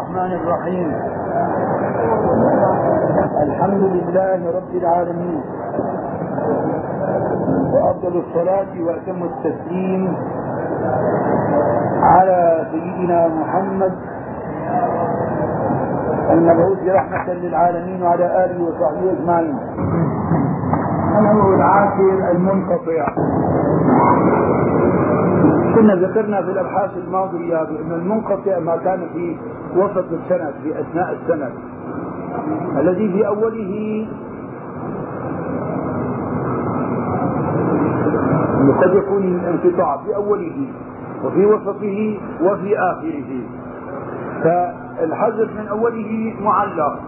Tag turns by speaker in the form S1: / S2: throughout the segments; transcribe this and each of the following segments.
S1: الرحمن الرحيم. الحمد لله رب العالمين. وأفضل الصلاة وأتم التسليم على سيدنا محمد المبعوث رحمة للعالمين وعلى آله وصحبه أجمعين. الأمر العاشر المنقطع. كنا ذكرنا في الأبحاث الماضية بأن المنقطع ما كان في وسط السند في أثناء السند. الذي في أوله قد يكون الانقطاع في أوله وفي وسطه وفي آخره. فالحذف من أوله معلق.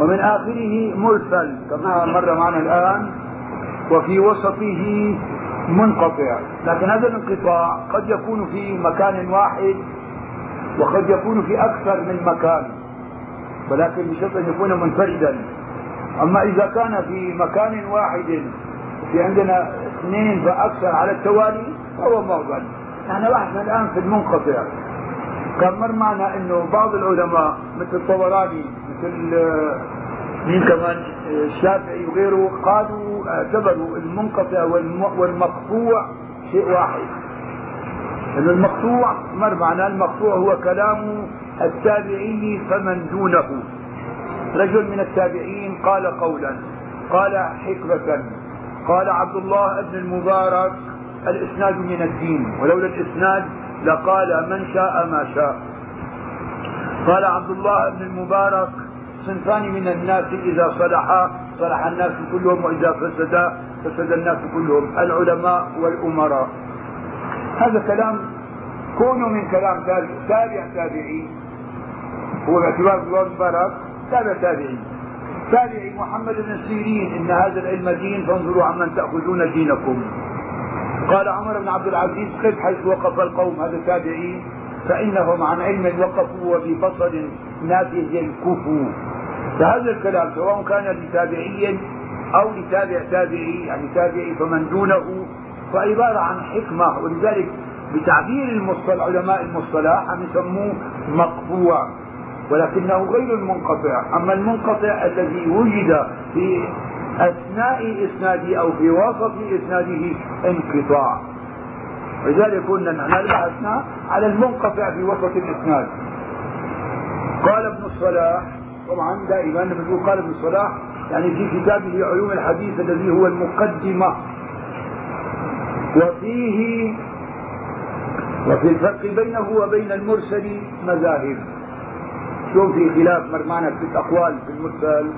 S1: ومن آخره مرسل كما مر معنا الآن وفي وسطه منقطع. لكن هذا الانقطاع قد يكون في مكان واحد وقد يكون في أكثر من مكان ولكن بشرط أن يكون منفردا. أما إذا كان في مكان واحد في عندنا اثنين فأكثر على التوالي فهو معضل. نحن بحثنا الآن في المنقطع. كان مر معنا أنه بعض العلماء مثل الطبراني مثل مين كمان الشافعي وغيره قالوا اعتبروا المنقطع والمقطوع شيء واحد. إن المقطوع مر معنا المقطوع؟ هو كلام التابعي فمن دونه. رجل من التابعين قال قولا قال حكمة قال عبد الله بن المبارك الإسناد من الدين ولولا الإسناد لقال من شاء ما شاء. قال عبد الله بن المبارك صنفان من الناس إذا صلحا صلح الناس كلهم وإذا فسدا فسد الناس كلهم العلماء والأمراء. هذا كلام كونه من كلام تابع تابعي. هو باعتبار الله مبارك تابع تابعي. تابعي محمد بن سيرين إن هذا العلم دين فانظروا عمن تأخذون دينكم. قال عمر بن عبد العزيز قف حيث وقف القوم. هذا تابعي. فإنهم عن علم وقفوا وببصر نافذ كفوا. فهذا الكلام سواء كان لتابعي أو لتابع تابعي يعني تابعي فمن دونه فعبارة عن حكمة ولذلك بتعبير المصطلح علماء المصطلح عم يسموه مقطوع ولكنه غير المنقطع. أما المنقطع الذي وجد في أثناء إسناده أو في وسط إسناده انقطاع. ولذلك كنا نحن بحثنا على المنقطع في وسط الإسناد. قال ابن الصلاح طبعا دائما لما قال ابن الصلاح يعني في كتابه علوم الحديث الذي هو المقدمة. وفيه وفي الفرق بينه وبين المرسل مذاهب. شوف في خلاف مر معنا في الأقوال في المرسل.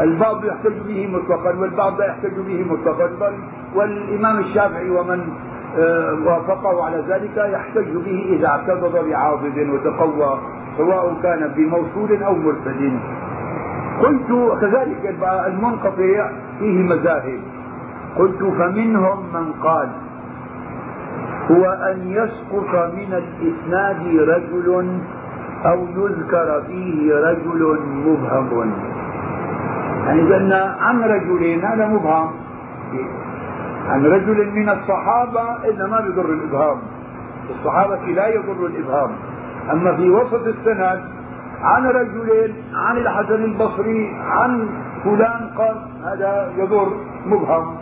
S1: البعض يحتج به مطلقا والبعض لا يحتج به مطلقا. والإمام الشافعي ومن وافقه على ذلك يحتج به إذا اعتضد بعاضد وتقوى سواء كان بموصول أو مرسل قلت كذلك المنقطع فيه مذاهب. قلت فمنهم من قال هو أن يسقط من الإسناد رجل أو يذكر فيه رجل مبهم. يعني قلنا عن رجلين هذا مبهم. عن رجل من الصحابة إنما يضر الإبهام. الصحابة لا يضر الإبهام. أما في وسط السند عن رجل عن الحسن البصري عن فلان قال هذا يضر مبهم.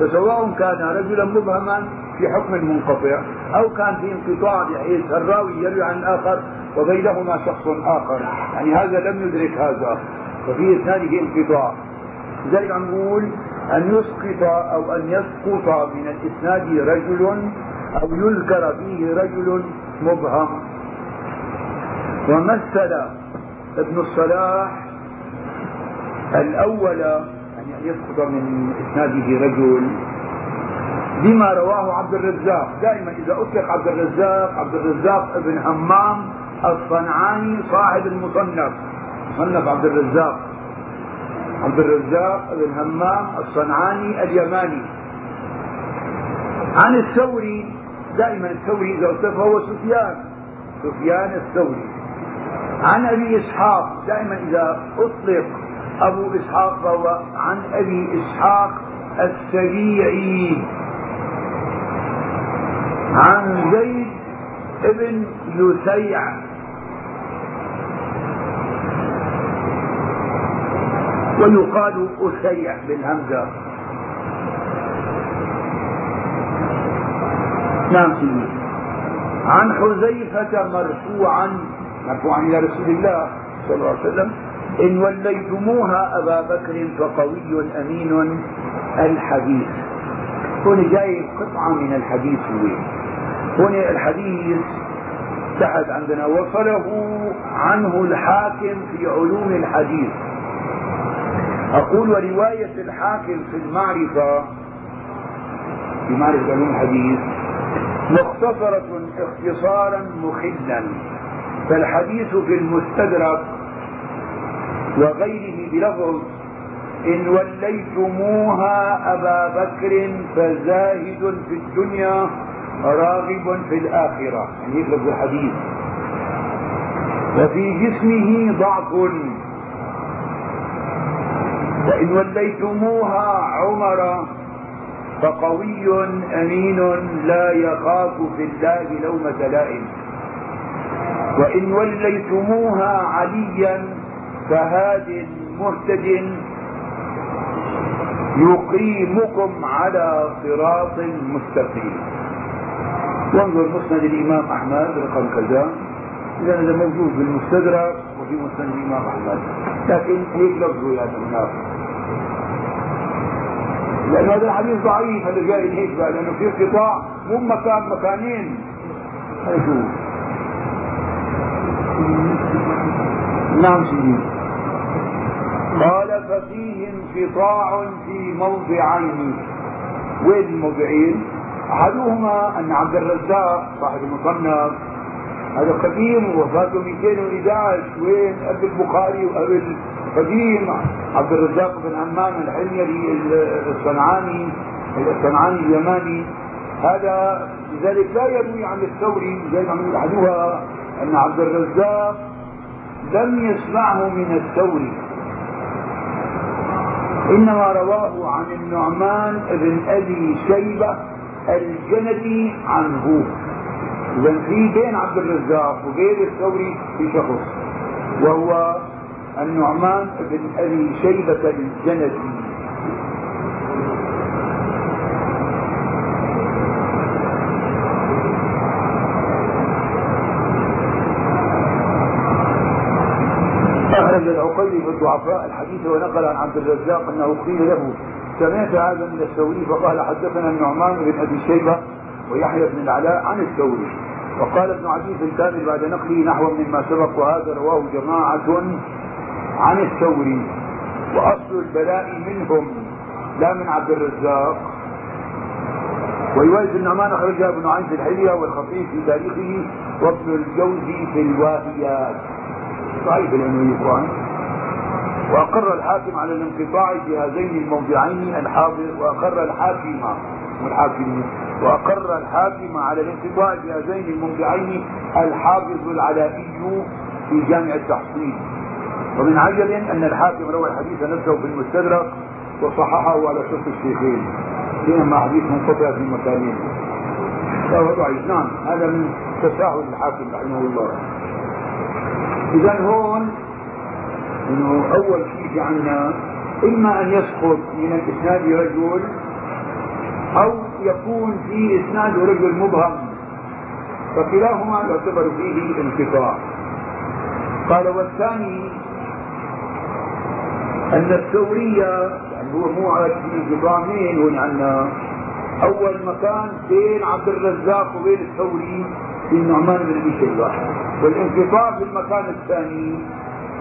S1: فسواء كان رجلا مبهما في حكم منقطع أو كان في انقطاع بحيث الراوي يروي عن آخر وبينهما شخص آخر. يعني هذا لم يدرك هذا. وفي إسناده انقطاع. لذلك عم نقول أن يسقط أو أن يسقط من الإسناد رجل أو يذكر فيه رجل مبهم. ومثل ابن الصلاح الأول أن يسقط من إسناده رجل بما رواه عبد الرزاق. دائما إذا أطلق عبد الرزاق عبد الرزاق ابن همام الصنعاني صاحب المصنف مصنف عبد الرزاق. عبد الرزاق بن همام الصنعاني اليماني. عن الثوري دائما الثوري إذا اصطف هو سفيان. سفيان الثوري. عن أبي إسحاق دائما إذا أطلق أبو إسحاق فهو عن أبي إسحاق السبيعي عن زيد ابن لسيع ويقال أشيع بالهمزة. نعم سيدي. عن حذيفة مرفوعا مرفوعا إلى رسول الله صلى الله عليه وسلم إن وليتموها أبا بكر فقوي أمين الحديث. هنا جاي قطعة من الحديث هو. هنا الحديث تحت عندنا وصله عنه الحاكم في علوم الحديث. أقول ورواية الحاكم في المعرفة في معرفة علوم الحديث مختصرة اختصارا مخلا فالحديث في المستدرك وغيره بلفظ إن وليتموها أبا بكر فزاهد في الدنيا راغب في الآخرة. يعني الحديث. وفي جسمه ضعف. وإن وليتموها عمر فقوي أمين لا يخاف في الله لومة لائم وإن وليتموها عليا فهاد مهتد يقيمكم على صراط مستقيم. وانظر مسند الإمام أحمد رقم كذا إذا هذا موجود بالمستدرك وفي مسند الإمام أحمد. لكن هيك لفظه يا هناك لأن هذا الحديث ضعيف. هذا جاي هيك بقى لأنه في انقطاع مو مكان مكانين. شوف نعم سيدي. قال ففيه انقطاع في موضعين. وين الموضعين؟ أحدهما أن عبد الرزاق صاحب المصنف هذا قديم وفاته 211 وين؟ قبل البخاري وقبل قديم عبد الرزاق بن عمان الحميري الصنعاني الصنعاني اليماني. هذا لذلك لا يروي عن الثوري زي ما أحدها أن عبد الرزاق لم يسمعه من الثوري. إنما رواه عن النعمان بن أبي شيبة الجندي عنه. اذا في بين عبد الرزاق وغير الثوري في شخص وهو النعمان بن أبي شيبة الجندي. أخرج العقيلي في الضعفاء الحديث ونقل عن عبد الرزاق أنه قيل له سمعت هذا من الثوري فقال حدثنا النعمان بن أبي شيبة ويحيى بن العلاء عن الثوري وقال ابن في الكامل بعد نقله نحو مما سبق وهذا رواه جماعة عن الثوري وأصل البلاء منهم لا من عبد الرزاق. ورواية النعمان أخرجها ابن عين في الحلية والخطيب في تاريخه وابن الجوزي في الواهيات. صحيح لأنه يقرأ وأقر الحاكم على الانقطاع في هذين الموضعين الحافظ وأقر الحاكم والحاكم وأقر الحاكم على الانقطاع في هذين الموضعين الحافظ العلائي في جامع التحصيل. ومن عجب أن الحاكم روى الحديث نفسه في المستدرك وصححه على شرط الشيخين. بينما حديث منقطع في مكانين فهو ضعيف. نعم هذا من تساهل الحاكم رحمه الله. اذا هون إنه أول شيء في عندنا إما أن يسقط من الإسناد رجل أو يكون في إسناد رجل مبهم فكلاهما يعتبر فيه انقطاع. قال والثاني أن الثورية يعني هو مو على انقطاع مين هون عندنا. أول مكان بين عبد الرزاق وبين الثوري في النعمان بن ابي شيبه والانقطاع في المكان الثاني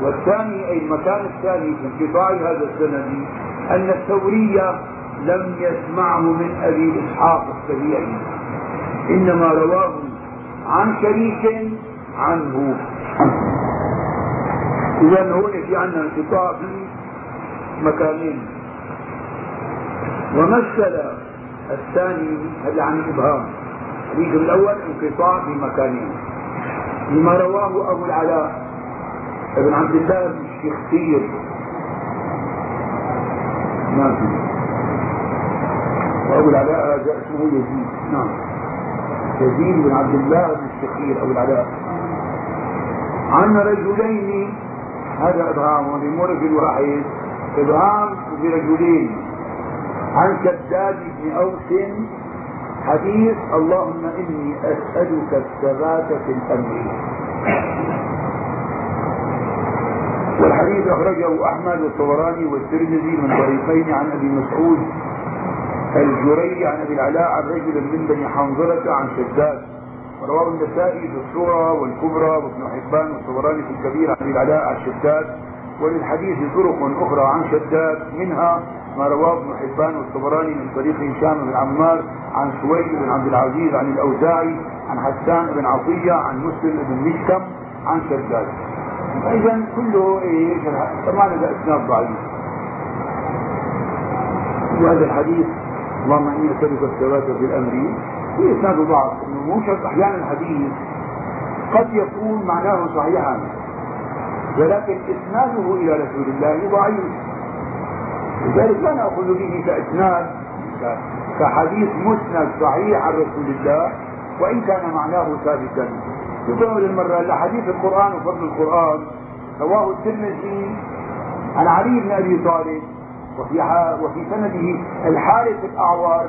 S1: والثاني أي المكان الثاني في انقطاع هذا السند أن الثورية لم يسمعه من أبي إسحاق السبيعي إنما رواه عن شريك عنه. إذا هون في عندنا انقطاع في مكانين. ومثل الثاني هذا عن الإبهام الحديث الأول انقطاع في مكانين لما رواه أبو العلاء ابن عبد الله بن الشخير. ما في وأبو العلاء هذا اسمه يزيد. نعم. يزيد بن عبد الله بن الشخير أبو العلاء. عن رجلين. هذا إبهام. ولمو رجل واحد إبهام برجلين. عن شداد بن أوس. حديث اللهم إني أسألك الثبات في الأمر. والحديث أخرجه أحمد والطبراني والترمذي من طريقين عن أبي مسعود الجري عن أبي العلاء عن رجل من بني حنظلة عن شداد. ورواه النسائي في الصورة والكبرى وابن حبان والطبراني في الكبير عن أبي العلاء عن شداد. وللحديث طرق أخرى عن شداد منها ما رواه ابن حبان والطبراني من طريق هشام بن عمار عن سويد بن عبد العزيز عن الأوزاعي عن حسان بن عطية عن مسلم بن مشكم عن شداد. فإذا كله إيش؟ طبعا هذا إسناد ضعيف. وهذا الحديث اللهم إني أسألك الثبات في الأمر. في إسناد ضعف إنه مو شرط أحيانا الحديث. قد يكون معناه صحيحا. ولكن إسناده إلى رسول الله ضعيف. لذلك لا نأخذ به كإسناد كحديث مسند صحيح عن رسول الله وإن كان معناه ثابتا. تقول المرة لحديث القرآن وفضل القرآن رواه الترمذي عن علي بن أبي طالب وفي وفي سنده الحارث الأعور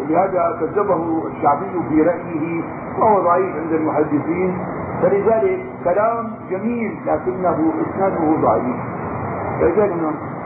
S1: ولهذا كذبه الشعبي في رأيه وهو ضعيف عند المحدثين. فلذلك كلام جميل لكنه إسناده ضعيف. فلذلك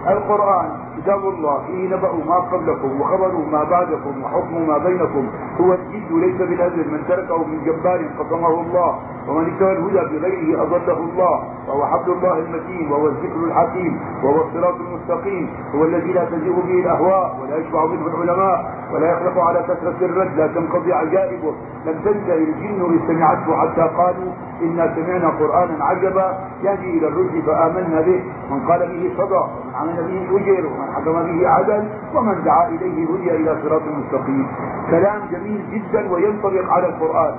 S1: القرآن كتاب الله فيه نبأ ما قبلكم وخبر ما بعدكم وحكم ما بينكم. هو الجد ليس بالهزل من تركه من جبار قسمه الله. ومن اتبع الهدى بغيره أضله الله. وهو حبل الله المتين. وهو الذكر الحكيم. وهو الصراط المستقيم. هو الذي لا تزيغ به الأهواء. ولا يشبع منه العلماء. ولا يخلق على كثرة الرد. لا تنقضي عجائبه. لم تنتهي الجن إذ سمعته حتى قالوا إنا سمعنا قرآنا عجبا. يهدي إلى الرشد فآمنا به. من قال به صدق. عمل به اجر ومن حكم به عدل ومن دعا إليه هدي إلى صراط مستقيم. كلام جميل جدا وينطبق على القرآن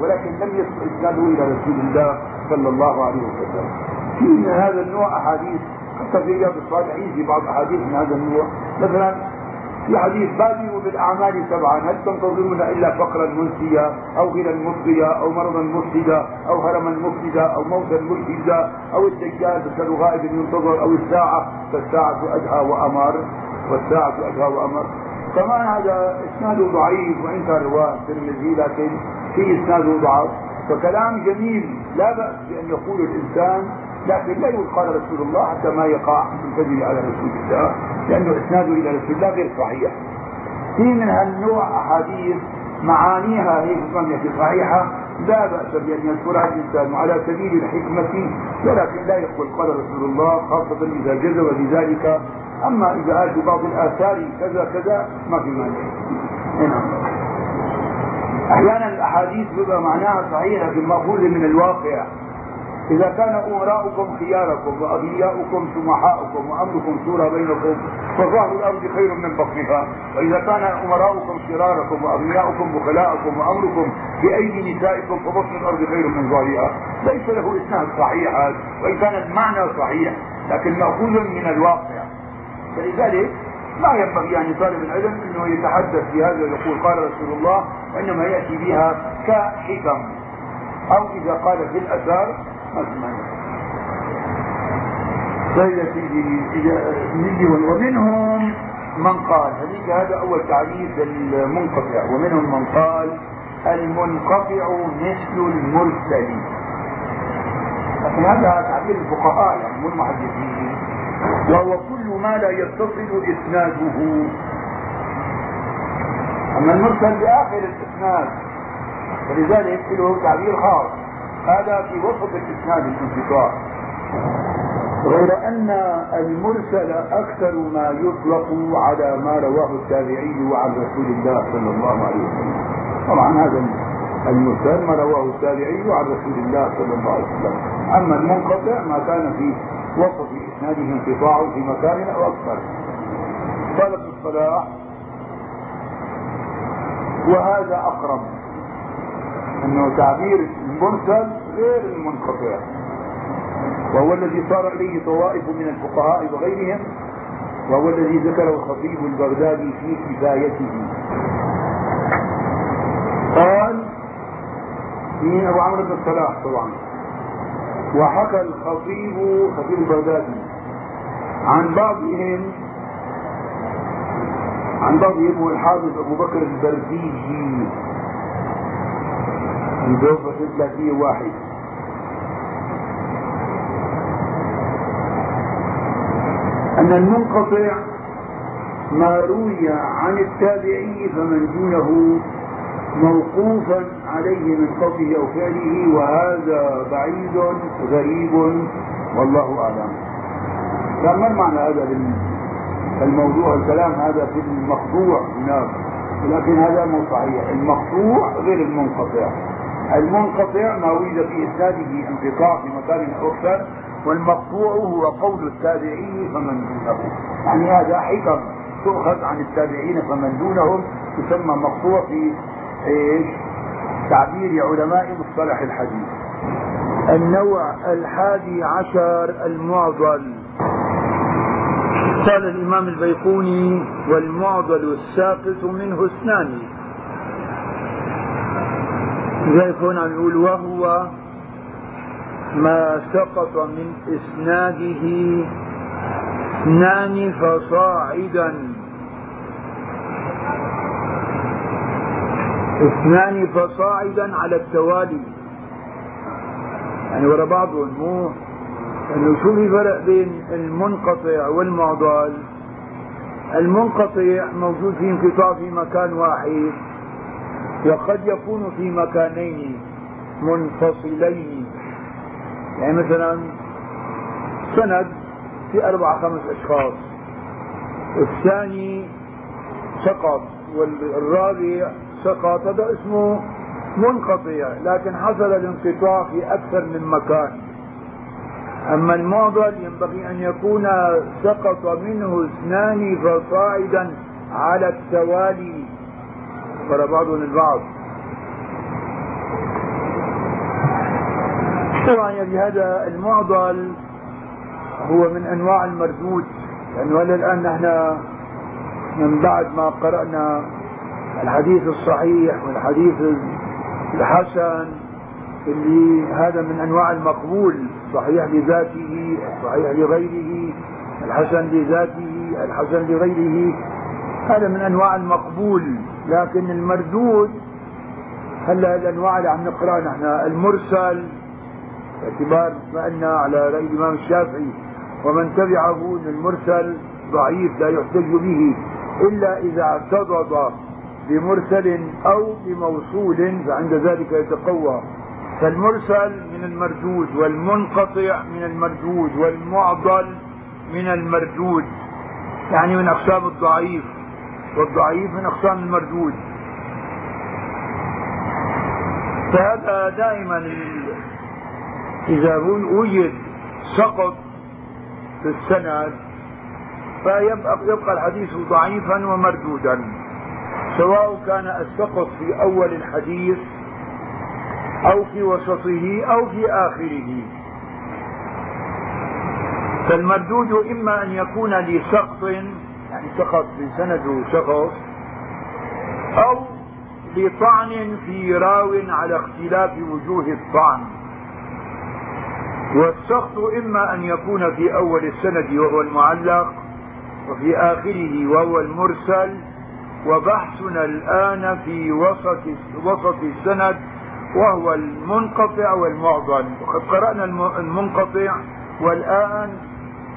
S1: ولكن لم يصل إسناده إلى رسول الله صلى الله عليه وسلم. في من هذا النوع أحاديث حتى في رياض الصالحين في بعض أحاديث من هذا النوع. مثلا في حديث بادئوا بالاعمال سبعا هل تنتظرون إلا فقرا منسيا أو غنى مفضيا أو مرضا مفسدا أو هرما مفسدا أو موتا ملحدا أو الدجال مثل غائب ينتظر أو الساعة؟ فالساعة أدهى وأمر والساعة أدهى وأمر. كمان هذا؟ إسناده ضعيف وان كان رواة الترمذي لكن في إسناده ضعف. فكلام جميل لا بأس بأن يقول الإنسان لكن لا يقول قال رسول الله حتى ما يقع الكذب على رسول الله لأنه إسناده إلى رسول الله غير صحيح. في من هالنوع أحاديث معانيها هي في صحيحه لا بأس بأن يذكرها الإنسان على سبيل الحكمة ولكن لا يقول قال رسول الله خاصة إذا جزم بذلك أما إذا قال بعض الآثار كذا كذا ما في مانع. نعم. أحيانا الأحاديث بيبقى معناها صحيح لكن مأخوذة من الواقع. إذا كان أمراؤكم خياركم وأغنياؤكم سمحاؤكم وأمركم شورى بينكم فظهر الأرض خير من بطنها. وإذا كان أمراؤكم شراركم وأغنياؤكم بخلاءكم وأمركم في أيدي نسائكم فبطن الأرض خير من ظهرها ليس له إسناد صحيح وإن كان المعنى صحيح لكن مأخوذ من الواقع. فلذلك لا ينبغي أن طالب العلم أنه يتحدث بهذا ويقول قال رسول الله وإنما يأتي بها كحكم أو إذا قال في الأثار طيب يا سيدي ومنهم من قال هذيك هذا أول تعريف للمنقطع. ومنهم من قال المنقطع مثل المرسل لكن هذا تعبير الفقهاء يعني مو المحدثين. وهو كل ما لا يتصل إسناده. أما المرسل بآخر الإسناد ولذلك له تعبير خاص. هذا في وسط الاسناد الانقطاع غير أن المرسل أكثر ما يطلق على ما رواه التابعي عن رسول الله صلى الله عليه وسلم. طبعا هذا المرسل ما رواه التابعي عن رسول الله صلى الله عليه وسلم. أما المنقطع ما كان في وسط إسناده انقطاع في مكان أو أكثر. قال ابن الصلاح وهذا أقرب. إنه تعبير المرسل غير المنقطع وهو الذي صار إليه طوائف من الفقهاء وغيرهم وهو الذي ذكره الخطيب البغدادي في كفايته. قال مين أبو عمرو بن الصلاح طبعا. وحكى الخطيب خطيب البغدادي عن بعضهم عن بعضهم هو الحافظ أبو بكر البرديجي متوفى 30 واحد. أن المنقطع ما روي عن التابعي فمن دونه موقوفا عليه من قوله أو فعله وهذا بعيد غريب والله أعلم. فما معنى هذا الموضوع الكلام هذا في المقطوع هناك ولكن هذا مو صحيح. المقطوع غير المنقطع. المنقطع ما وجد في إسناده انقطاع في مكان أكثر والمقطوع هو قول التابعي فمن دونه. يعني هذا حكم تؤخذ عن التابعين فمن دونهم يسمى مقطوع في إيش؟ تعبير علماء مصطلح الحديث. النوع الحادي عشر المعضل. قال الإمام البيقوني والمعضل الساقط منه اثنان. لذلك هنا نقول وهو ما سقط من إسناده اثنان فصاعدا. اثنان فصاعدا على التوالي. يعني ورا بعضهم مو إنه شو في فرق بين المنقطع والمعضل؟ المنقطع موجود في انقطاع في مكان واحد. وقد يكون في مكانين منفصلين. يعني مثلا سند في أربع خمس أشخاص الثاني سقط والرابع سقط هذا اسمه منقطع لكن حصل الانقطاع في أكثر من مكان. أما المعضل ينبغي أن يكون سقط منه اثنان فصاعدا على التوالي. ورا بعضهم البعض طبعا يعني هذا المعضل هو من أنواع المردود. لأنه يعني الآن نحن من بعد ما قرأنا الحديث الصحيح والحديث الحسن اللي هذا من أنواع المقبول صحيح لذاته الصحيح لغيره الحسن لذاته الحسن لغيره هذا من أنواع المقبول. لكن المردود هلا الانواع اللي عم نقرأ نحن. المرسل باعتبار ما أن على رأي الإمام الشافعي ومن تبعه المرسل ضعيف لا يحتج به إلا إذا اعتضد بمرسل أو بموصول فعند ذلك يتقوى. فالمرسل من المردود والمنقطع من المردود والمعضل من المردود يعني من أقسام الضعيف. والضعيف من أقسام المردود. فهذا دائما إذا وجد سقط في السند فيبقى يبقى الحديث ضعيفا ومردودا. سواء كان السقط في أول الحديث أو في وسطه أو في آخره. فالمردود إما أن يكون لسقط يعني سقط في سنده شخص أو لطعن في راو على اختلاف وجوه الطعن. والسقط إما أن يكون في أول السند وهو المعلق وفي آخره وهو المرسل. وبحثنا الآن في وسط وسط السند وهو المنقطع والمعضل. وقد قرأنا المنقطع والآن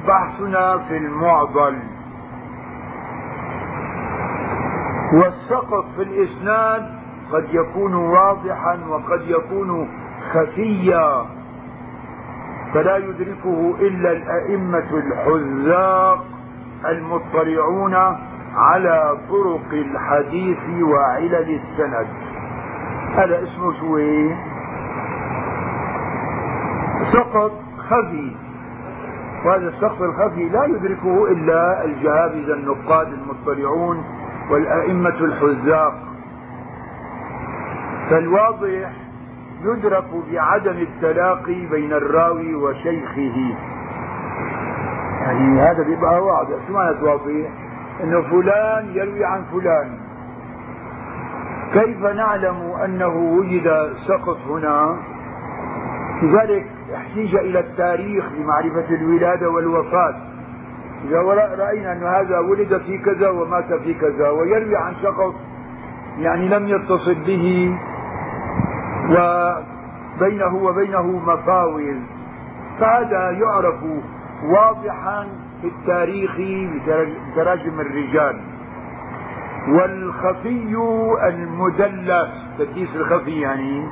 S1: بحثنا في المعضل. والسقط في الإسناد قد يكون واضحا وقد يكون خفيا فلا يدركه إلا الأئمة الحذاق المطلعون على طرق الحديث وعلل السند. هذا اسمه شو؟ سقط خفي. وهذا السقط الخفي لا يدركه إلا الجهابذة النقاد المطلعون والأئمة الحذاق. فالواضح يدرك بعدم التلاقي بين الراوي وشيخه. يعني هذا بيبقى واضح. شو معنى واضح إنه فلان يروي عن فلان. كيف نعلم أنه وجد سقط هنا؟ لذلك احتيج إلى التاريخ لمعرفة الولادة والوفاة. إذا رأينا أن هذا ولد في كذا ومات في كذا ويروي عن شخص يعني لم يتصل به وبينه وبينه مفاوز فهذا يعرف واضحا في التاريخ بتراجم الرجال. والخفي المدلس تدليس الخفي يعني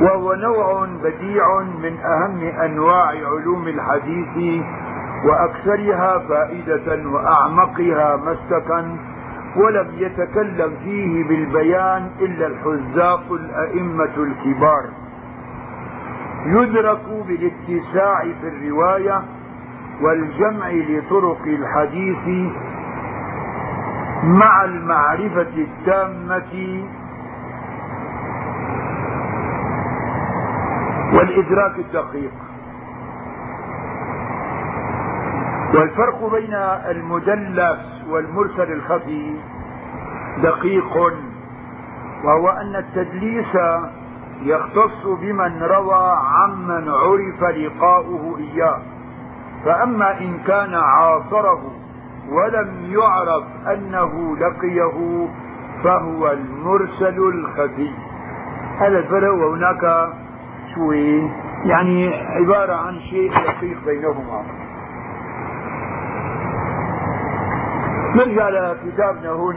S1: وهو نوع بديع من أهم أنواع علوم الحديث وأكثرها فائدة وأعمقها مسكا ولم يتكلم فيه بالبيان إلا الحزاق الأئمة الكبار. يدرك بالاتساع في الرواية والجمع لطرق الحديث مع المعرفة التامة والإدراك الدقيق. والفرق بين المدلس والمرسل الخفي دقيق وهو أن التدليس يختص بمن روى عمن عرف لقاؤه إياه. فأما إن كان عاصره ولم يعرف أنه لقيه فهو المرسل الخفي. هذا الفرق وهناك شوي يعني عبارة عن شيء دقيق بينهما. نرجع لكتابنا هون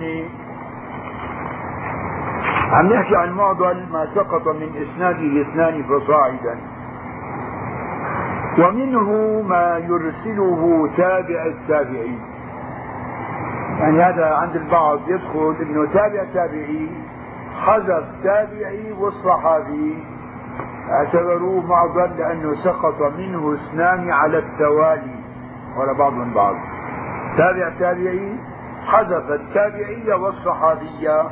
S1: عم نحكي عن معضل ما سقط من إسناده اثنان فصاعدا. ومنه ما يرسله تابع التابعين. يعني هذا عند البعض يدخل إنه تابع تابعي حذف تابعي والصحابي. اعتبروه معضل لأنه سقط منه اثنان على التوالي. ولا بعض من بعض. تابع تابعي حذف التابعية والصحابية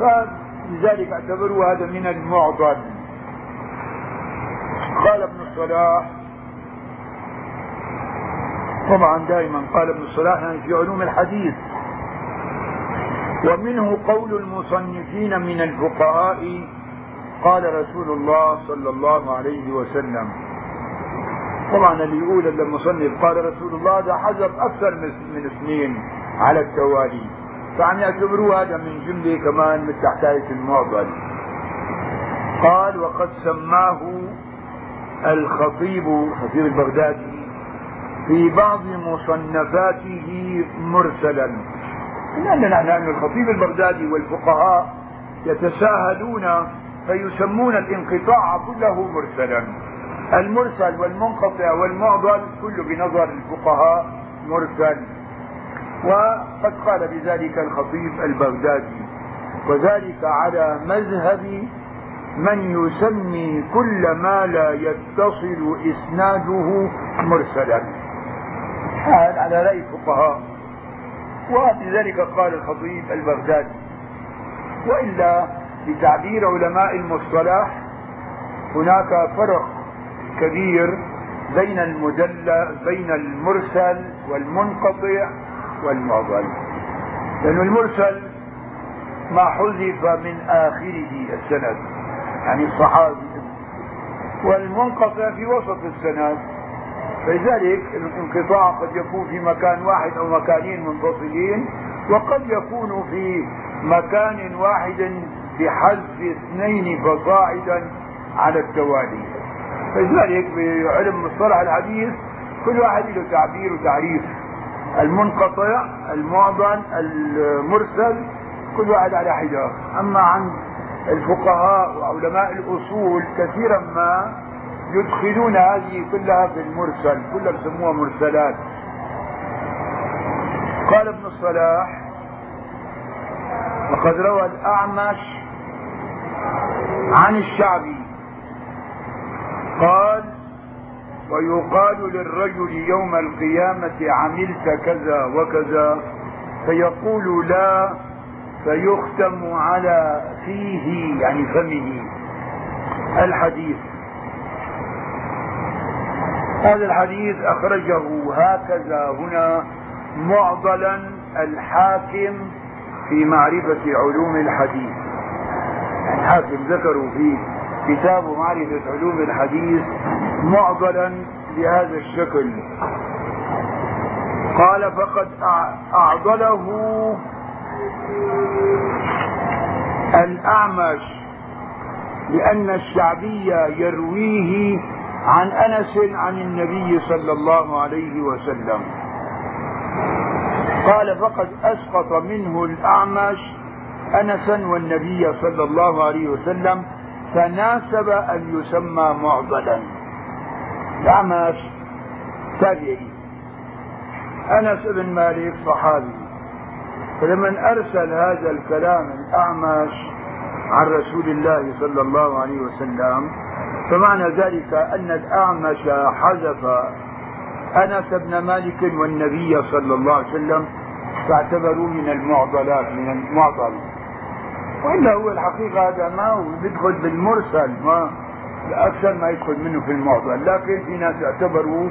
S1: فلذلك اعتبروا هذا من المعضل. قال ابن الصلاح طبعا دائما قال ابن الصلاح يعني في علوم الحديث. ومنه قول المصنفين من الفقهاء قال رسول الله صلى الله عليه وسلم. طبعا اللي يقول المصنف قال رسول الله ده حذف أكثر من اثنين على التوالي. فعم يعتبروه هذا من جملة كمان مثل حكايه المعضل. قال وقد سماه الخطيب خطيب البغدادي في بعض مصنفاته مرسلا. لأننا نحن الخطيب البغدادي والفقهاء يتساهلون فيسمون الانقطاع كله مرسلا. المرسل والمنقطع والمعضل كل بنظر الفقهاء مرسل. وقد قال بذلك الخطيب البغدادي وذلك على مذهب من يسمي كل ما لا يتصل إسناده مرسلا. هذا على رأي الفقهاء. وبذلك قال الخطيب البغدادي وإلا بتعبير علماء المصطلح هناك فرق كبير بين المجلى بين المرسل والمنقطع والمعضل لأن المرسل ما حذف من آخره السند يعني الصحابي. والمنقطع في وسط السند. فلذلك الانقطاع قد يكون في مكان واحد أو مكانين منفصلين وقد يكون في مكان واحد بحذف اثنين فصاعدا على التوالي. فلذلك بعلم مصطلح الحديث كل واحد له تعبير وتعريف. المنقطع المعضل المرسل كل واحد على حجاب. أما عند الفقهاء وعلماء الأصول كثيرا ما يدخلون هذه كلها في المرسل كلها بسموها مرسلات. قال ابن الصلاح وقد روى الأعمش عن الشعبي قال ويقال للرجل يوم القيامة عملت كذا وكذا فيقول لا فيختم على فيه يعني فمه. الحديث. هذا الحديث أخرجه هكذا هنا معضلا الحاكم في معرفة علوم الحديث. الحاكم ذكروا في كتاب معرفة علوم الحديث معضلا بهذا الشكل. قال فقد أعضله الأعمش لأن الشعبي يرويه عن أنس عن النبي صلى الله عليه وسلم. قال فقد أسقط منه الأعمش أنسا والنبي صلى الله عليه وسلم فناسب أن يسمى معضلا. الأعمش تابعي. أنس بن مالك صحابي. فلما أرسل هذا الكلام الأعمش عن رسول الله صلى الله عليه وسلم فمعنى ذلك أن الأعمش حذف أنس بن مالك والنبي صلى الله عليه وسلم فاعتبروا من المعضلات من المعضل. وإلا هو الحقيقة هذا ما هو يدخل بالمرسل ما أكثر ما يدخل منه في المعضل لكن في ناس اعتبروا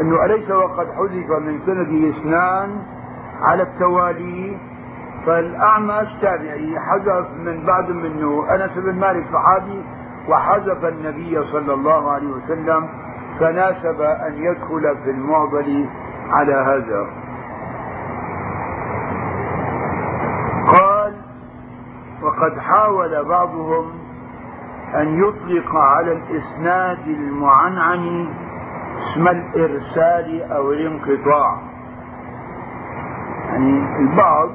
S1: أنه أليس وقد حذف من سنده اثنان على التوالي فالأعمش تابعي. حذف من بعد منه أنس بن مالك صحابي وحذف النبي صلى الله عليه وسلم فناسب أن يدخل في المعضل على هذا. قال وقد حاول بعضهم أن يطلق على الإسناد المعنعن اسم الإرسال أو الانقطاع. يعني البعض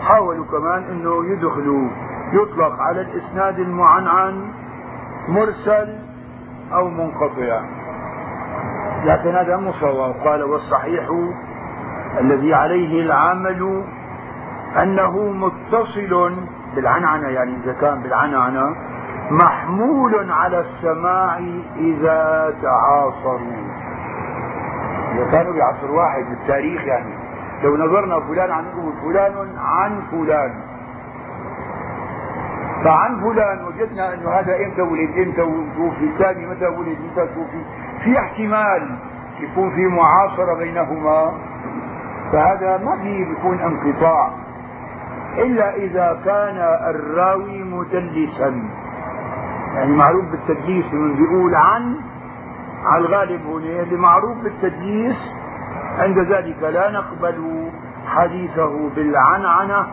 S1: حاولوا كمان إنه يدخلوا يطلق على الإسناد المعنعن مرسل أو منقطع. لكن هذا مو صواب. قال والصحيح الذي عليه العمل أنه متصل بالعنعنة يعني إذا كان بالعنعنة محمول على السماع إذا تعاصروا. اذا كانوا بعصر واحد بالتاريخ يعني. لو نظرنا فلان عن فلان عن فلان. فعن فلان وجدنا انه هذا إمتى ولد إمتى توفي الثاني متى ولد متى توفي. في احتمال يكون في معاصرة بينهما. فهذا ما فيه بيكون انقطاع. إلا إذا كان الراوي مدلسا. يعني معروف بالتدليس بيقول عن على الغالب هنا اللي معروف بالتدليس. عند ذلك لا نقبل حديثه بالعنعنة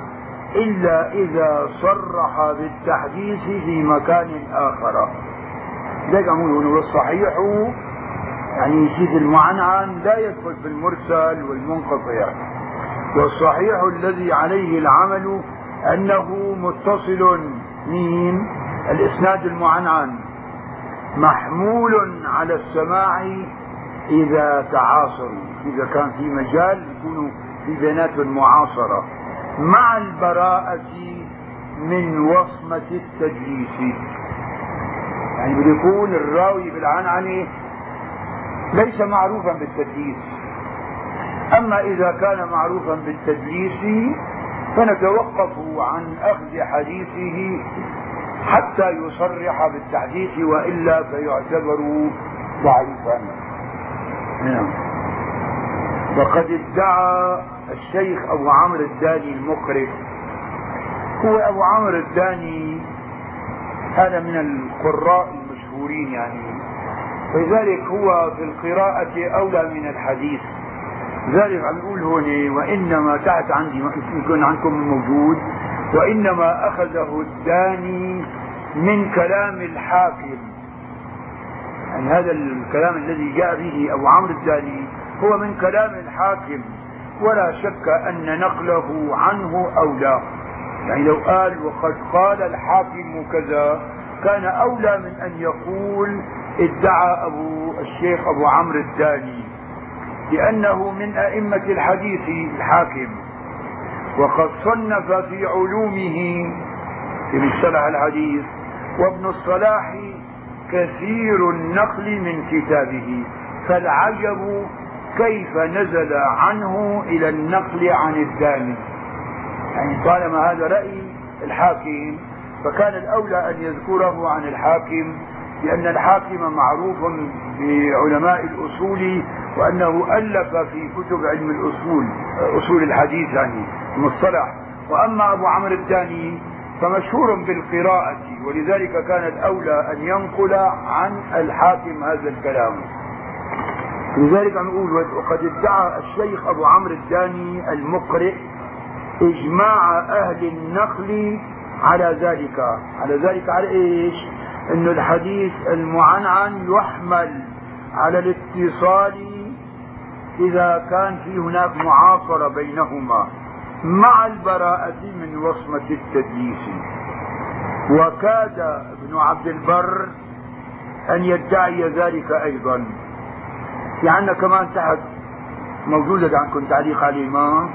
S1: إلا إذا صرح بالتحديث في مكان آخر. ذلك أقول والصحيح يعني يزيد المعنعن لا يدخل في المرسل والمنقطع. والصحيح الذي عليه العمل أنه متصل مين الإسناد المعنعن محمول على السماع إذا تعاصروا إذا كان في مجال يكونوا في بيناتهم معاصرة. مع البراءة من وصمة التدليس يعني بده يكون الراوي بالعنعنة ليس معروفا بالتدليس أما إذا كان معروفا بالتدليس فنتوقف عن أخذ حديثه حتى يصرح بالتحديث وإلا فيعتبر ضعيفا. نعم. وقد ادعى الشيخ أبو عمرو الداني المقرئ هو أبو عمرو الداني هذا من القراء المشهورين يعني. فلذلك هو في القراءة أولى من الحديث. ذلك عم يقول هون وإنما تحت عندي يكون عندكم موجود. وإنما أخذه الداني من كلام الحاكم. يعني هذا الكلام الذي جاء به أبو عمرو الداني هو من كلام الحاكم. ولا شك أن نقله عنه أولى. يعني لو قال وقد قال الحاكم كذا كان أولى من أن يقول ادعى أبو الشيخ أبو عمرو الداني لأنه من أئمة الحديث الحاكم. وقد صنف في علومه في مصطلح الحديث وابن الصلاح كثير النقل من كتابه فالعجب كيف نزل عنه إلى النقل عن الداني. يعني طالما هذا رأي الحاكم فكان الأولى أن يذكره عن الحاكم لأن الحاكم معروف بعلماء الأصول وأنه ألف في كتب علم الأصول أصول الحديث يعني. المصطلح وأما أبو عمرو الداني فمشهور بالقراءة ولذلك كان الأولى أن ينقل عن الحاكم هذا الكلام. لذلك نقول وقد ادعى الشيخ أبو عمرو الثاني المقرئ إجماع أهل النخل على ذلك. على ذلك على إيش؟ إنه الحديث المعنعن يحمل على الاتصال إذا كان في هناك معاصرة بينهما. مع البراءة من وصمة التدليس. وكاد ابن عبد البر أن يدعي ذلك أيضا. في عندنا كمان تحت موجودة عندكم تعليق عليه ما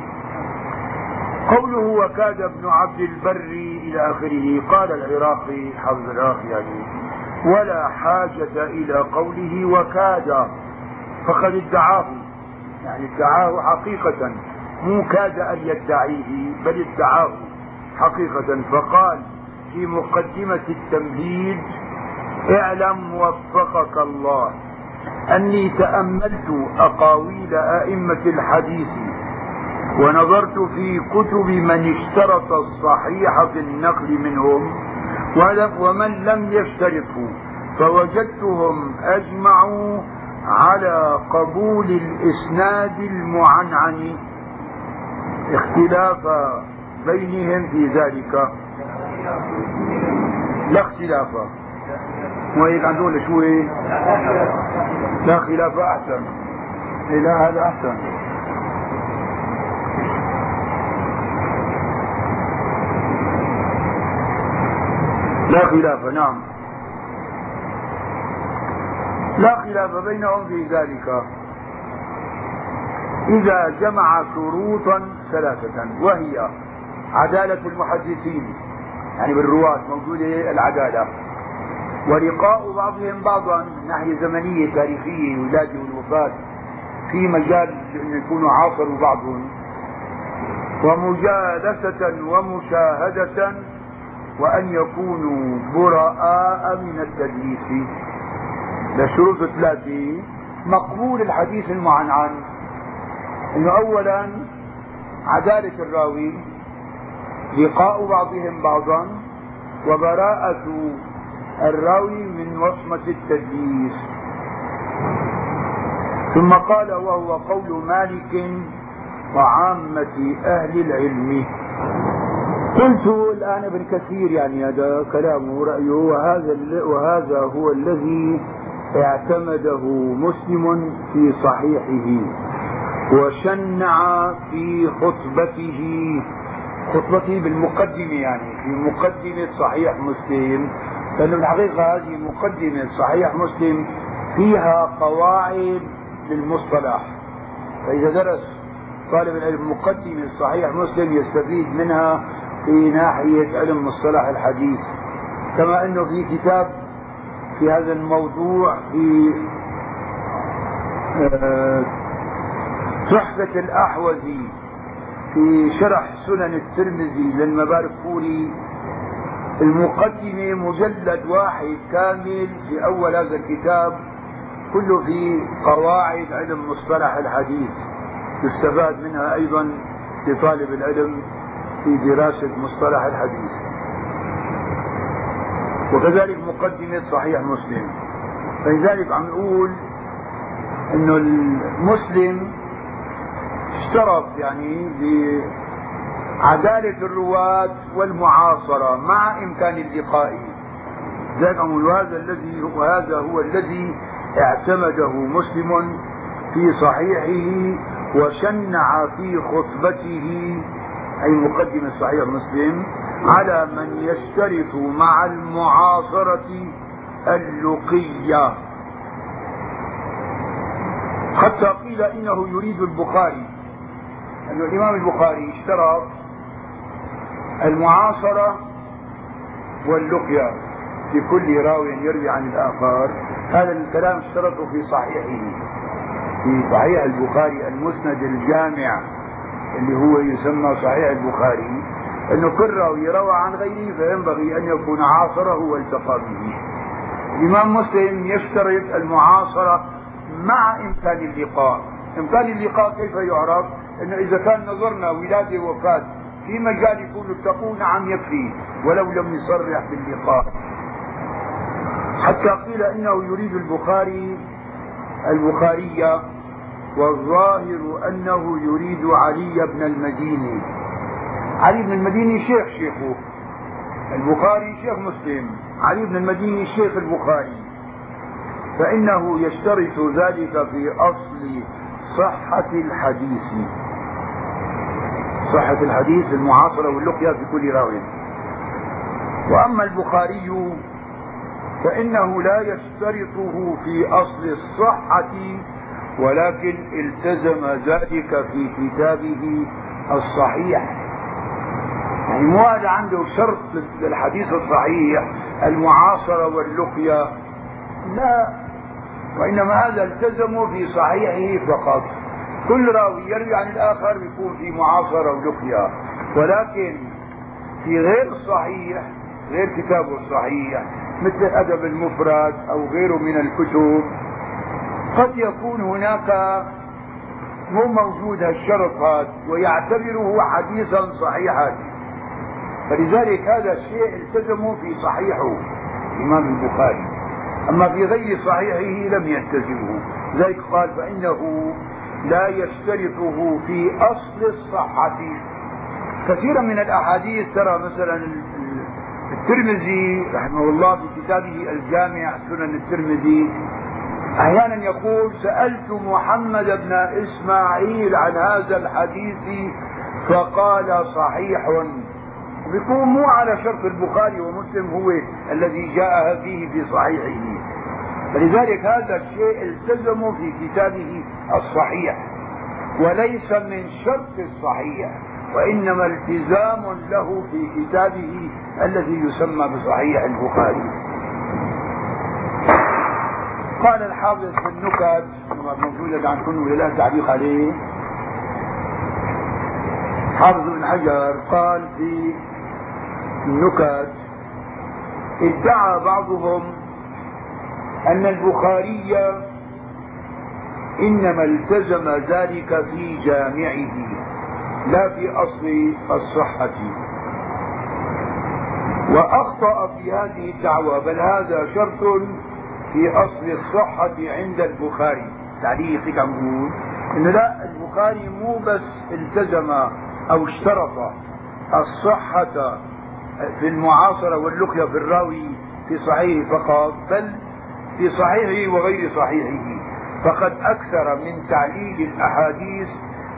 S1: قوله وكاد ابن عبد البر إلى آخره قال العراقي حافظ العراقي يعني ولا حاجة إلى قوله وكاد فقد ادعاه يعني ادعاه حقيقة. مو كاد أن يدعيه بل ادعاه حقيقة. فقال في مقدمة التمهيد اعلم وفقك الله أني تأملت أقاويل أئمة الحديث ونظرت في كتب من اشترط الصحيح في النقل منهم ومن لم يشترطه فوجدتهم أجمعوا على قبول الإسناد المعنعن. اختلاف بينهم في ذلك. لا اختلاف. وهيك عندهم شو لا خلاف أحسن. إيه لا هذا أحسن. لا خلاف نعم. لا خلاف بينهم في ذلك. إذا جمع شروطا ثلاثة وهي عدالة المحدثين يعني بالرواة موجودة العدالة. ولقاء بعضهم بعضا من ناحية زمنية تاريخية الولادة والوفاة في مجال أن يكونوا عاصروا بعضهم. ومجالسة ومشاهدة وأن يكونوا براء من التدليس. لشروط ثلاثة مقبول الحديث المعنعن. إنه اولا عدالة الراوي لقاء بعضهم بعضا وبراءة الراوي من وصمة التدليس. ثم قال وهو قول مالك وعامة أهل العلم. قلت الآن ابن كثير يعني هذا كلامه رأيه وهذا وهذا هو الذي اعتمده مسلم في صحيحه. وشنع في خطبته خطبته بالمقدمة يعني في مقدمة صحيح مسلم. لأنه الحقيقة هذه مقدمة صحيح مسلم فيها قواعد للمصطلح. فإذا درس طالب العلم مقدمة صحيح مسلم يستفيد منها في ناحية علم مصطلح الحديث. كما أنه في كتاب في هذا الموضوع في آه، تحفة الأحوذي في شرح سنن الترمذي للمبارك فوري. المقدمة مجلد واحد كامل في أول هذا الكتاب كله في قواعد علم مصطلح الحديث. يستفاد منها أيضا لطالب العلم في دراسة مصطلح الحديث. وكذلك مقدمة صحيح مسلم. فلذلك عم نقول إنه المسلم اشترط يعني عدالة الرواة والمعاصرة مع إمكان اللقاء. ذلك وهذا الذي وهذا هو الذي اعتمده مسلم في صحيحه وشنع في خطبته أي مقدمة صحيح مسلم على من يشترط مع المعاصرة اللقية. حتى قيل إنه يريد البخاري. أن الإمام البخاري اشترط المعاصرة واللقيا لكل راو يروي عن الآخر. هذا الكلام اشترطه في صحيحه في صحيح البخاري المسند الجامع اللي هو يسمى صحيح البخاري أنه كل راوي روى عن غيره فينبغي أن يكون عاصره والتقى به. الإمام مسلم يشترط المعاصرة مع إمكان اللقاء. إمكان اللقاء كيف يعرف؟ إنه إذا كان نظرنا ولاده وفاه في مجال يكون اتقوا نعم يكفي ولو لم يصرح باللقاء. حتى قيل إنه يريد البخاري البخاري والظاهر أنه يريد علي بن المديني. علي بن المديني شيخ شيخه. البخاري شيخ مسلم. علي بن المديني شيخ البخاري. فإنه يشترط ذلك في أصل صحة الحديث. صحة الحديث المعاصرة واللقيا في كل راوي وأما البخاري فإنه لا يشترطه في أصل الصحة ولكن التزم ذلك في كتابه الصحيح. يعني مو هذا عنده شرط للحديث الصحيح المعاصرة واللقيا لا وإنما هذا التزموا في صحيحه فقط. كل راوي يروي عن الآخر يكون في معاصرة ولقيا ولكن في غير الصحيح غير كتابه الصحيح مثل الأدب المفرد أو غيره من الكتب قد يكون هناك مو موجود هالشرط هذا ويعتبره حديثا صحيحا. فلذلك هذا الشيء التزموا في صحيحه الإمام البخاري. أما في غير صحيحه لم يلتزمه. ذلك قال فإنه لا يشترطه في أصل الصحة. كثيرا من الأحاديث ترى مثلا الترمذي رحمه الله في كتابه الجامع سنن الترمذي أحيانا يقول سألت محمد بن إسماعيل عن هذا الحديث فقال صحيح. بيكون مو على شرط البخاري ومسلم هو الذي جاء فيه في صحيحه. فلذلك هذا الشيء التزموا في كتابه الصحيح وليس من شرط الصحيح وإنما التزام له في كتابه الذي يسمى بصحيح البخاري. قال الحافظ في النكت موجودة عندكم ولا لا تعليق عليه. حافظ بن حجر قال في النكت ادعى بعضهم أن البخاري إنما التزم ذلك في جامعه لا في أصل الصحة. وأخطأ في هذه الدعوة بل هذا شرط في أصل الصحة عند البخاري. تعليقك عم بقول إنه لا البخاري مو بس التزم أو اشترط الصحة في المعاصرة واللقيا في الراوي في صحيحه فقط بل في صحيحه وغير صحيحه. فقد أكثر من تعليل الأحاديث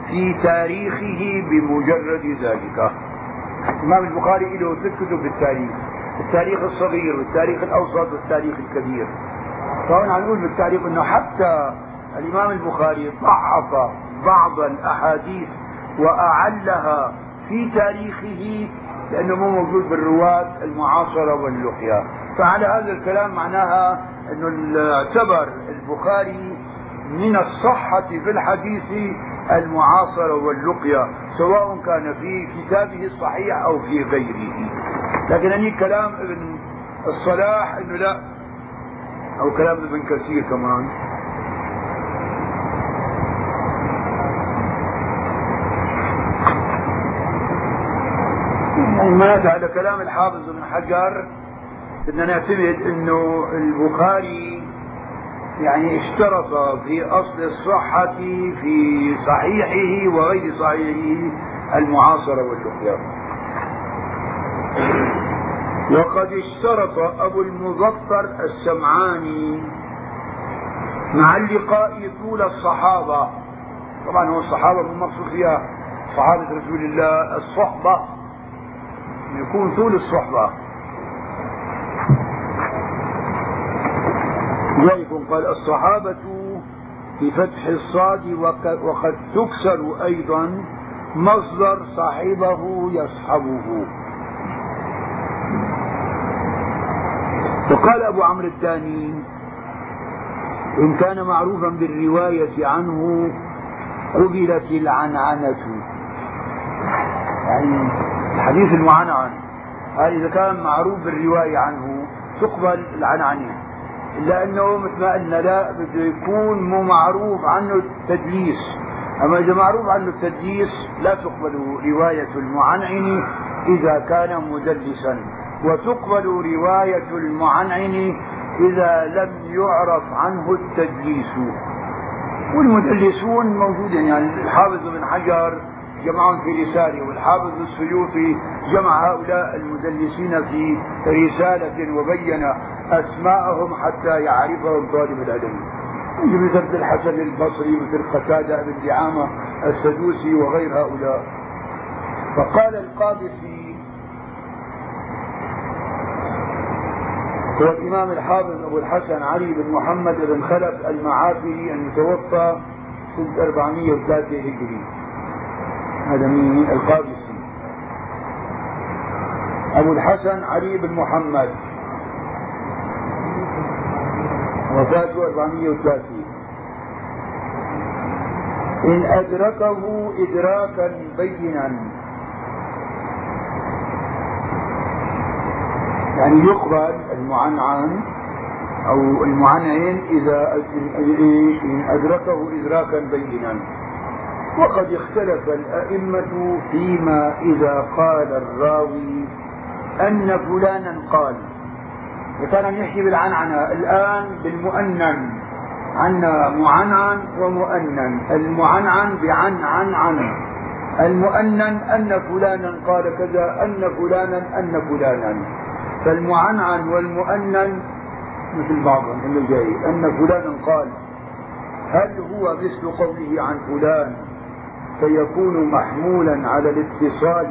S1: في تاريخه بمجرد ذلك. الإمام البخاري له ست كتب بالتاريخ التاريخ. الصغير والتاريخ الأوسط والتاريخ الكبير. فهنا عم نقول بالتاريخ أنه حتى الإمام البخاري ضعف بعض الأحاديث وأعلها في تاريخه لأنه مو موجود بالرواة المعاصرة واللقيا. فعلى هذا الكلام معناها أنه اعتبر البخاري من الصحة في الحديث المعاصرة واللقيا سواء كان في كتابه الصحيح أو في غيره. لكن أني كلام ابن الصلاح أنه لا أو كلام ابن كثير كمان. يعني ما على كلام الحافظ ابن حجر بدنا نعتمد إنه البخاري يعني اشترط في أصل الصحة في صحيحه وغير صحيحه المعاصرة واللقيا وقد اشترط أبو المظفر السمعاني مع اللقاء طول الصحابة. طبعا هو الصحابة مو مقصود فيها صحابة رسول الله الصحبة. يكون طول الصحبة لذلك قال الصحابة بفتح الصاد وقد تكسر أيضا مصدر صاحبه يصحبه. وقال أبو عمرو الثاني إن كان معروفا بالرواية عنه قبلت العنعنة. يعني الحديث المعنعن. هذا إذا كان معروف بالرواية عنه تقبل العنعنة. إلا أنه مثل ما قلنا لا بده يكون مو معروف عنه التدليس. أما إذا معروف عنه التدليس لا تقبل رواية المعنعن إذا كان مدلسا. وتقبل رواية المعنعن إذا لم يعرف عنه التدليس. والمدلسون موجودين يعني الحافظ بن حجر جمعهم في رسالة والحافظ السيوطي جمع هؤلاء المدلسين في رسالة وبين أسماءهم حتى يعرفهم طالب العلم مثل الحسن البصري مثل قتادة بن دعامة السدوسي وغير هؤلاء. فقال القابسي هو الإمام الحافظ أبو الحسن علي بن محمد بن خلف المعافري المتوفى سنة 403 هجري. هذا مين القابسي أبو الحسن علي بن محمد. وفاته 430 إن أدركه إدراكا بينا. يعني يقبل المعنعن أو المعنعن إذا إن أدركه إدراكا بينا. وقد اختلف الأئمة فيما إذا قال الراوي أن فلانا قال. وكان يحكي بالعنعنة الآن بالمؤنن عنا معنعن ومؤنن. المعنعن بعن عن عن. المؤنن أن فلانا قال كذا أن فلانا أن فلانا. فالمعنعن والمؤنن مثل بعضهم اللي جاي أن فلانا قال هل هو مثل قوله عن فلان؟ فيكون محمولا على الاتصال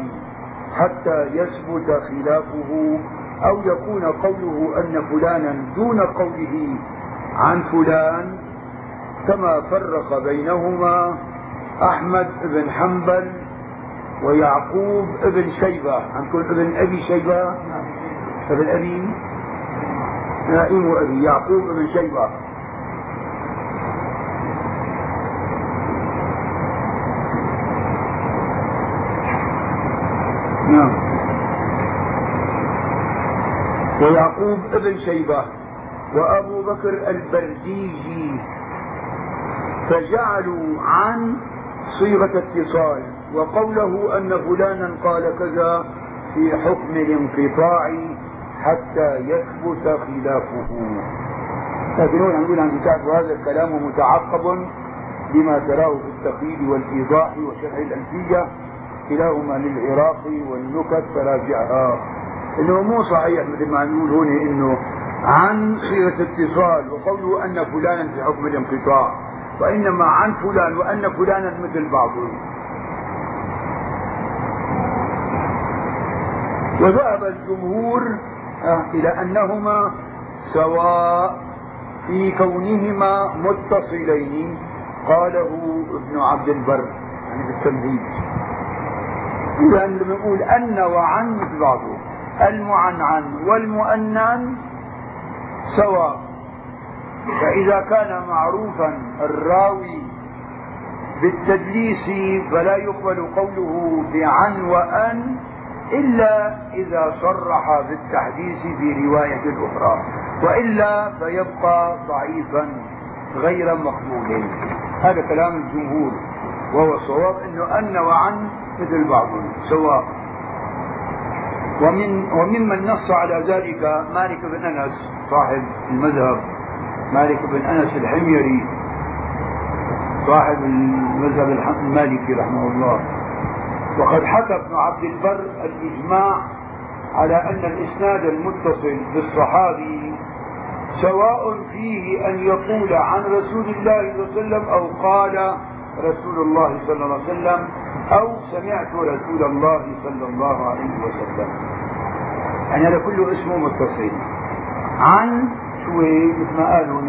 S1: حتى يثبت خلافه أو يكون قوله أن فلانا دون قوله عن فلان كما فرق بينهما أحمد بن حنبل ويعقوب بن شيبة. عندكم ابن أبي شيبة؟ ابن أبي نائم أبي يعقوب بن شيبة. نعم. ويعقوب ابن شيبة وأبو بكر البرديجي فجعلوا عن صيغة اتصال وقوله أن فلانا قال كذا في حكم الانقطاع حتى يثبت خلافه. لكن هنا نقول عن كتاب هذا الكلام متعقب بما تراه في التقييد والإيضاح وشرح الألفية كلاهما للعراقي والنكت فراجعها. إنه مو صحيح مثل ما نقول هنا إنه عن صيغة اتصال وقوله أن فلانا في حكم الانقطاع وإنما عن فلان وأن فلانا مثل بعضهم. وذهب الجمهور آه، إلى أنهما سواء في كونهما متصلين قاله ابن عبد البر يعني بالتمهيد. اذا لما نقول أن وعن مثل بعضهم. المعنعن والمؤنن سواء. فإذا كان معروفا الراوي بالتدليس فلا يقبل قوله بعن وأن إلا إذا صرح بالتحديث في رواية أخرى وإلا فيبقى ضعيفا غير مقبول. هذا كلام الجمهور وهو الصواب أنه أن وعن مثل بعض سواء ومن وممن نص على ذلك مالك بن أنس صاحب المذهب. مالك بن أنس الحميري صاحب المذهب المالكي رحمه الله. وقد حكى ابن عبد البر الإجماع على أن الإسناد المتصل بالصحابي سواء فيه أن يقول عن رسول الله صلى الله عليه وسلم أو قال رسول الله صلى الله عليه وسلم أو سمعت رسول الله صلى الله عليه وسلم. يعني هذا كله اسمه متصل. عن شو مثل ما قالوا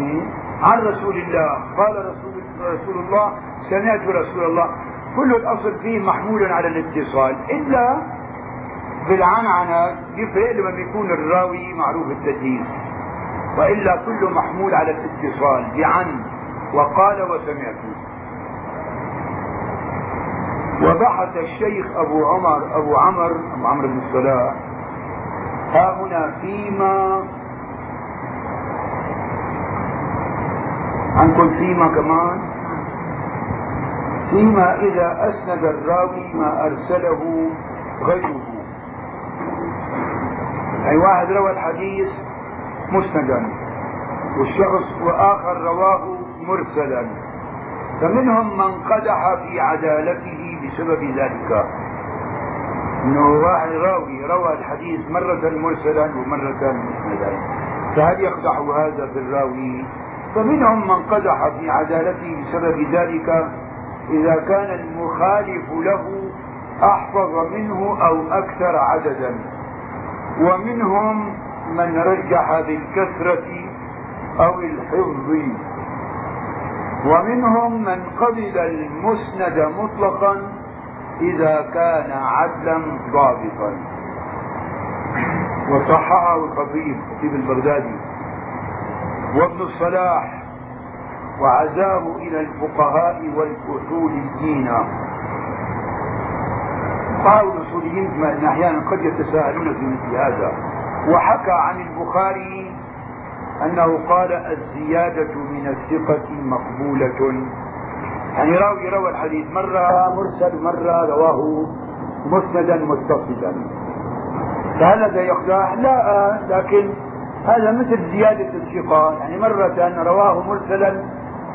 S1: عن رسول الله. قال رسول رسول الله سمعت رسول الله. كل الأصل فيه محمول على الاتصال إلا بالعنعنة يفرق لما بيكون الراوي معروف التدليس وإلا كله محمول على الاتصال بعن وقال وسمعت. وبحث الشيخ أبو عمر أبو عمر أبو عمرو بن الصلاح ها هنا فيما عندكم فيما كمان؟ فيما إذا أسند الراوي ما أرسله غيره. أي واحد روى الحديث مسندا والشخص وآخر رواه مرسلا. فمنهم من قدح في عدالته بسبب ذلك. إنه واحد راوي روى الحديث مرة مرسلا ومرة مسندا. فهل يقدح هذا في الراوي؟ فمنهم من قدح في عدالته بسبب ذلك. إذا كان المخالف له أحفظ منه أو أكثر عددا. ومنهم من رجح بالكثرة أو الحفظ. ومنهم من قبل المسند مطلقا إذا كان عدلا ضابطا. وصححه الخطيب خطيب البغدادي. وابن الصلاح. وعزاه إلى الفقهاء والأصوليين فقهاء الأصوليين أحيانا قد يتساءلون في مثل هذا. وحكى عن البخاري أنه قال الزيادة من الثقة مقبولة. يعني راوي روى الحديث مرة مرسل مرة رواه مسندا متصلا. فهل هذا يقدح؟ لا لكن هذا مثل زيادة الثقة. يعني مرة رواه مرسلا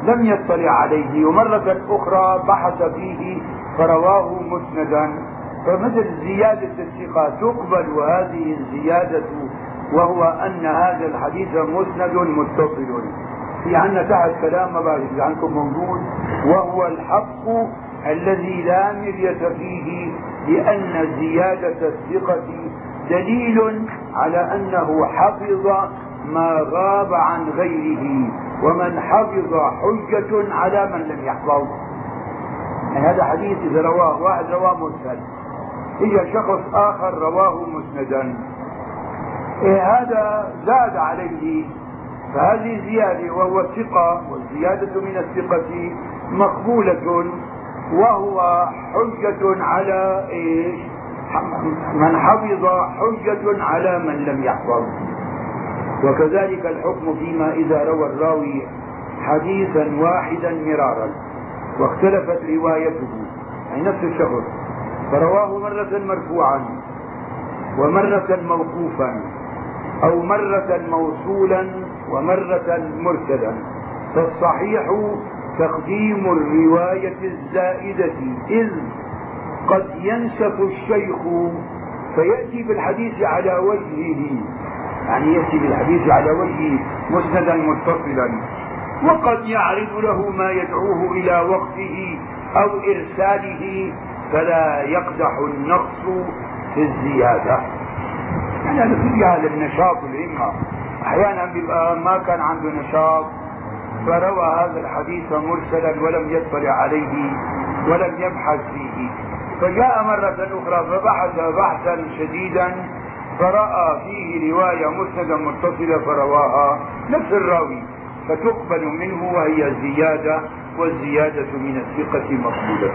S1: لم يطلع عليه ومرة أخرى بحث فيه فرواه مسندا. فمثل زيادة الثقة تقبل وهذه الزيادة وهو أن هذا الحديث مسند متصل. في عندنا تحت كلام ما بعرف اذا عندكم موجود وهو الحق الذي لا مرية فيه لأن زيادة الثقة دليل على أنه حفظ ما غاب عن غيره ومن حفظ حجة على من لم يحفظ. يعني هذا حديث إذا رواه واحد رواه مرسل إجا شخص آخر رواه مسندا. هذا زاد عليه. فهذه زيادة وهو الثقة والزيادة من الثقة مقبولة وهو حجة على إيش؟ من حفظ حجة على من لم يحفظ. وكذلك الحكم فيما إذا روى الراوي حديثا واحدا مرارا واختلفت روايته. يعني نفس الشخص. فرواه مرة مرفوعا ومرة موقوفا. أو مرة موصولا ومرة مرسلا فالصحيح تقديم الرواية الزائدة إذ قد ينسف الشيخ فيأتي بالحديث على وجهه. يعني يأتي بالحديث على وجهه مسندا متصلا. وقد يعرض له ما يدعوه إلى وقفه أو إرساله فلا يقدح النقص في الزيادة. هذا في هذا النشاط والهمة أحيانا بيبقى ما كان عنده نشاط. فروى هذا الحديث مرسلا ولم يطلع عليه ولم يبحث فيه. فجاء مرة أخرى فبحث بحثا شديدا فرأى فيه رواية مسندا متصلة فرواها نفس الراوي. فتقبل منه وهي زيادة والزيادة من الثقة مقبولة.